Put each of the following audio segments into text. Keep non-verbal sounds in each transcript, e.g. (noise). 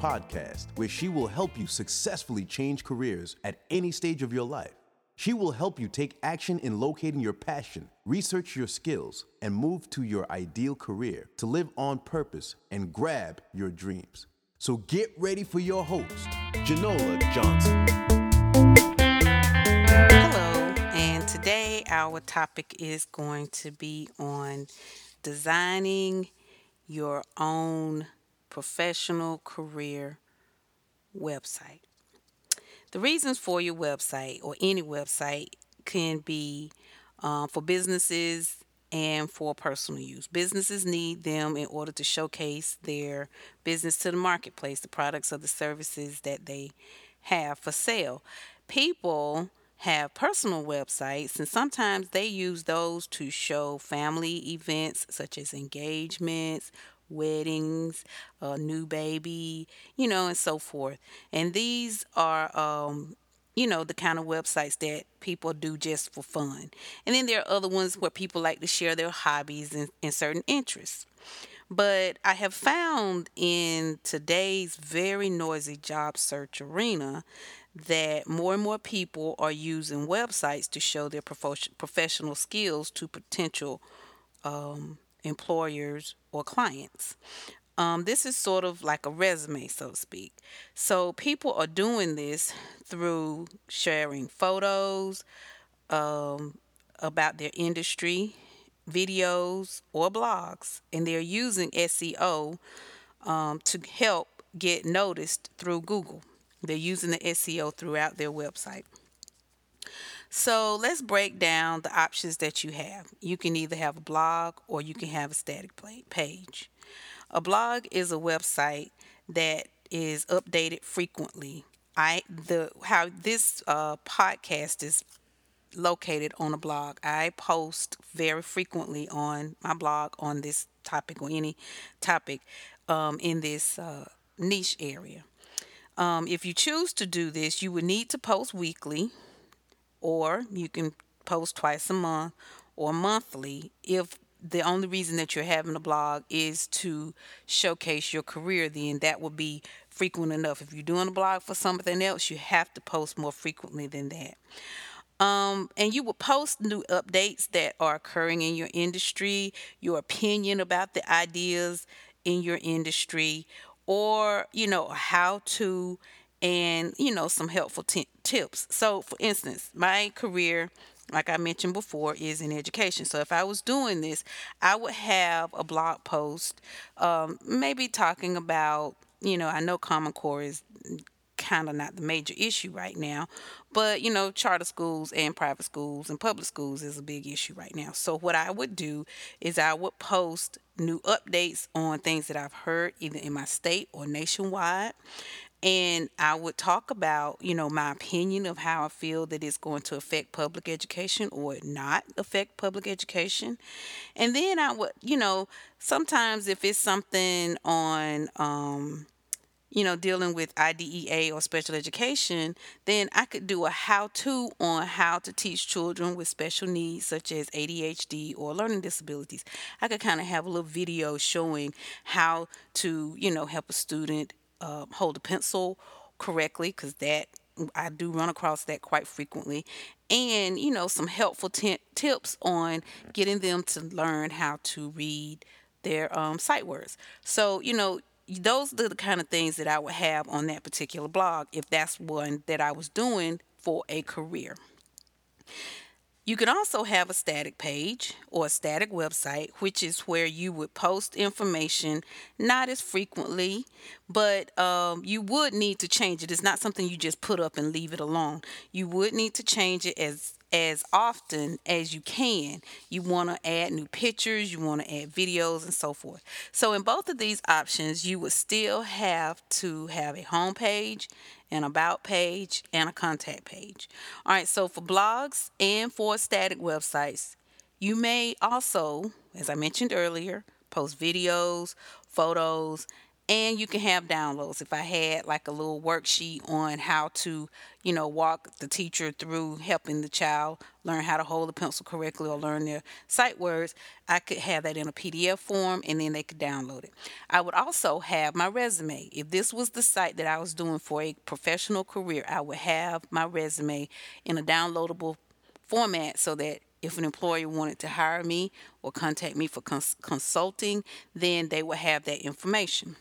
podcast, where she will help you successfully change careers at any stage of your life. She will help you take action in locating your passion, research your skills, and move to your ideal career to live on purpose and grab your dreams. So get ready for your host, Genola Johnson. Hello, and today our topic is going to be on designing your own professional career website. The reasons for your website or any website can be um, for businesses and for personal use. Businesses need them in order to showcase their business to the marketplace, the products or the services that they have for sale. People have personal websites, and sometimes they use those to show family events such as engagements, weddings, a new baby, you know, and so forth. And these are, um, you know, the kind of websites that people do just for fun. And then there are other ones where people like to share their hobbies and, and certain interests. But I have found in today's very noisy job search arena that more and more people are using websites to show their professional skills to potential um, employers or clients. Um, this is sort of like a resume, so to speak. So people are doing this through sharing photos um, about their industry, videos, or blogs, and they're using SEO um, to help get noticed through Google. They're using the SEO throughout their website. So let's break down the options that you have. You can either have a blog or you can have a static page. A blog is a website that is updated frequently. I the how this uh, podcast is located on a blog. I post very frequently on my blog on this topic or any topic um, in this uh, niche area. Um, if you choose to do this, you would need to post weekly or you can post twice a month or monthly if the only reason that you're having a blog is to showcase your career then that would be frequent enough if you're doing a blog for something else you have to post more frequently than that um, and you will post new updates that are occurring in your industry your opinion about the ideas in your industry or you know how to and you know some helpful t- tips. So, for instance, my career, like I mentioned before, is in education. So, if I was doing this, I would have a blog post, um, maybe talking about you know I know Common Core is kind of not the major issue right now, but you know charter schools and private schools and public schools is a big issue right now. So, what I would do is I would post new updates on things that I've heard either in my state or nationwide and I would talk about, you know, my opinion of how I feel that it's going to affect public education or not affect public education. And then I would, you know, sometimes if it's something on, um, you know, dealing with IDEA or special education, then I could do a how to on how to teach children with special needs, such as ADHD or learning disabilities. I could kind of have a little video showing how to, you know, help a student uh, hold a pencil correctly because that I do run across that quite frequently. And, you know, some helpful t- tips on getting them to learn how to read their um, sight words. So, you know, those are the kind of things that I would have on that particular blog if that's one that I was doing for a career. You can also have a static page or a static website, which is where you would post information not as frequently, but um, you would need to change it. It's not something you just put up and leave it alone. You would need to change it as as often as you can. You want to add new pictures, you want to add videos, and so forth. So, in both of these options, you would still have to have a home page, an about page, and a contact page. All right, so for blogs and for static websites, you may also, as I mentioned earlier, post videos, photos, and you can have downloads. If i had like a little worksheet on how to you know walk the teacher through helping the child learn how to hold the pencil correctly or learn their sight words i could have that in a pdf form and then they could download it. I would also have my resume. If this was the site that i was doing for a professional career i would have my resume in a downloadable format so that if an employer wanted to hire me or contact me for cons- consulting, then they would have that information.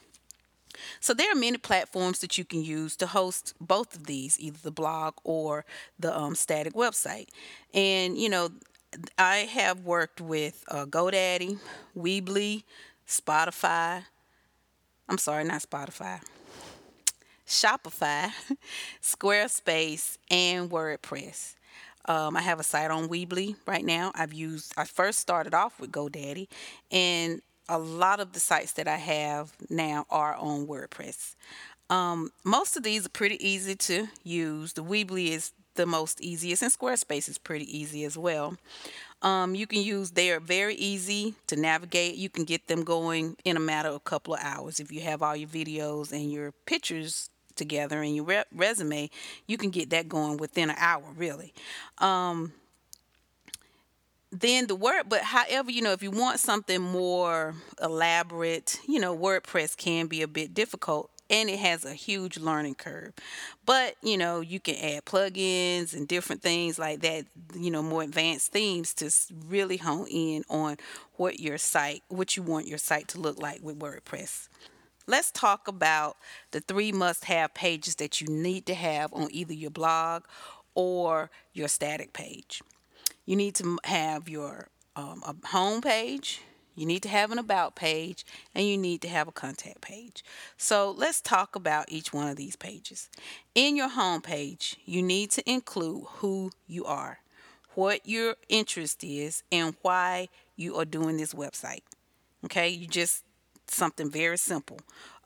So there are many platforms that you can use to host both of these, either the blog or the um, static website. And you know, I have worked with uh, GoDaddy, Weebly, Spotify. I'm sorry, not Spotify. Shopify, (laughs) Squarespace, and WordPress. Um, I have a site on Weebly right now. I've used. I first started off with GoDaddy, and a lot of the sites that I have now are on WordPress. Um, most of these are pretty easy to use. The Weebly is the most easiest, and Squarespace is pretty easy as well. Um, you can use they are very easy to navigate. You can get them going in a matter of a couple of hours if you have all your videos and your pictures together and your re- resume. You can get that going within an hour, really. Um, then the word but however you know if you want something more elaborate you know wordpress can be a bit difficult and it has a huge learning curve. But you know you can add plugins and different things like that you know more advanced themes to really hone in on what your site what you want your site to look like with wordpress. Let's talk about the three must have pages that you need to have on either your blog or your static page you need to have your um, a home page, you need to have an about page, and you need to have a contact page. So let's talk about each one of these pages. In your home page, you need to include who you are, what your interest is, and why you are doing this website. Okay, you just something very simple.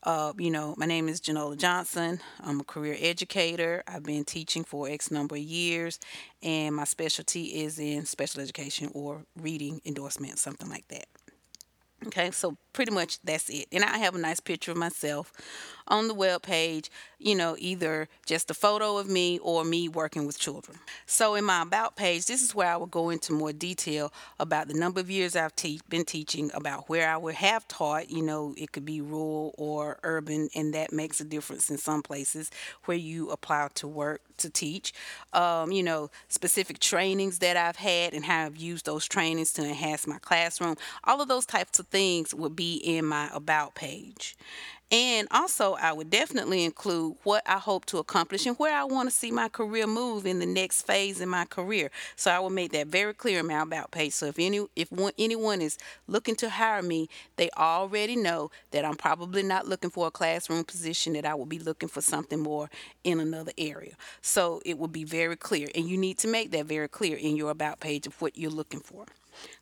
Uh, you know, my name is Genola Johnson. I'm a career educator. I've been teaching for X number of years, and my specialty is in special education or reading endorsement, something like that. Okay, so pretty much that's it. And I have a nice picture of myself on the web page, you know, either just a photo of me or me working with children. So in my about page, this is where I will go into more detail about the number of years I've te- been teaching, about where I would have taught, you know, it could be rural or urban, and that makes a difference in some places where you apply to work to teach. Um, you know, specific trainings that I've had and how I've used those trainings to enhance my classroom. All of those types of things would be in my about page. And also, I would definitely include what I hope to accomplish and where I want to see my career move in the next phase in my career. So I will make that very clear in my about page. So if any if one, anyone is looking to hire me, they already know that I'm probably not looking for a classroom position. That I will be looking for something more in another area. So it will be very clear, and you need to make that very clear in your about page of what you're looking for.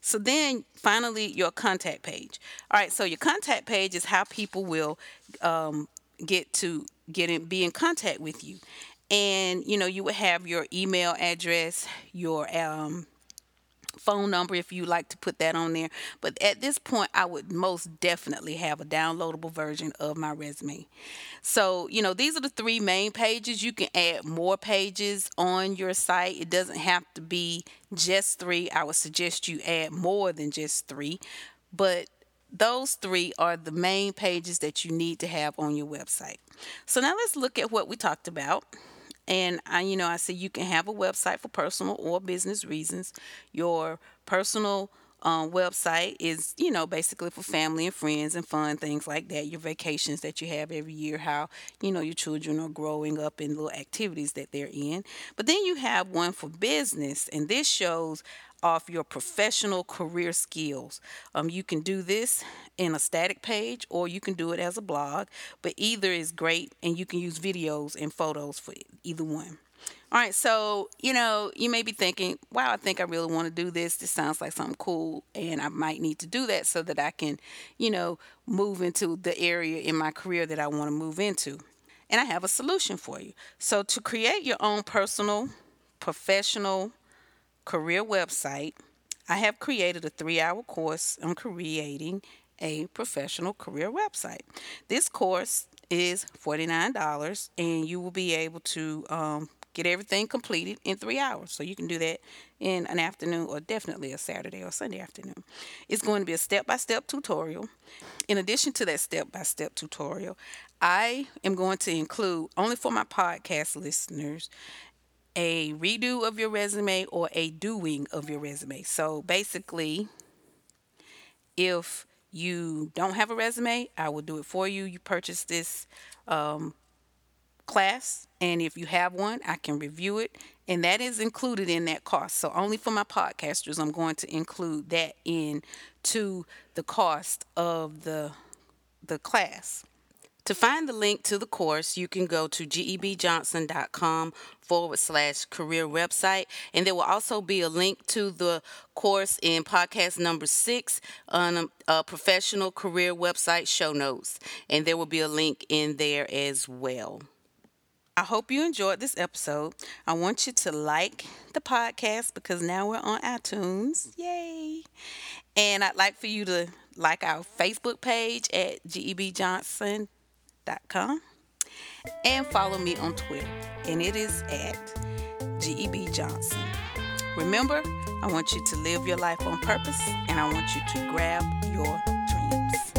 So then finally your contact page. All right, so your contact page is how people will um, get to get in be in contact with you. And you know, you would have your email address, your um, phone number if you like to put that on there. But at this point, I would most definitely have a downloadable version of my resume. So, you know, these are the three main pages. You can add more pages on your site. It doesn't have to be just three. I would suggest you add more than just three. But those three are the main pages that you need to have on your website. So now let's look at what we talked about. And I, you know, I said you can have a website for personal or business reasons. Your personal um, website is, you know, basically for family and friends and fun things like that. Your vacations that you have every year, how, you know, your children are growing up and little activities that they're in. But then you have one for business, and this shows off your professional career skills. Um, you can do this in a static page or you can do it as a blog, but either is great and you can use videos and photos for either one. All right, so you know, you may be thinking, wow, I think I really want to do this. This sounds like something cool, and I might need to do that so that I can, you know, move into the area in my career that I want to move into. And I have a solution for you. So, to create your own personal, professional, career website, I have created a three hour course on creating a professional career website. This course is $49 and you will be able to um, get everything completed in three hours. So you can do that in an afternoon or definitely a Saturday or Sunday afternoon. It's going to be a step by step tutorial. In addition to that step by step tutorial, I am going to include, only for my podcast listeners, a redo of your resume or a doing of your resume. So basically, if you don't have a resume, I will do it for you. You purchase this um, class, and if you have one, I can review it, and that is included in that cost. So only for my podcasters, I'm going to include that in to the cost of the the class. To find the link to the course, you can go to gebjohnson.com forward slash career website. And there will also be a link to the course in podcast number six on a, professional career website show notes. And there will be a link in there as well. I hope you enjoyed this episode. I want you to like the podcast because now we're on iTunes. Yay! And I'd like for you to like our Facebook page at GEB Johnson com and follow me on Twitter, and it is at GEB Johnson. Remember, I want you to live your life on purpose and I want you to grab your dreams.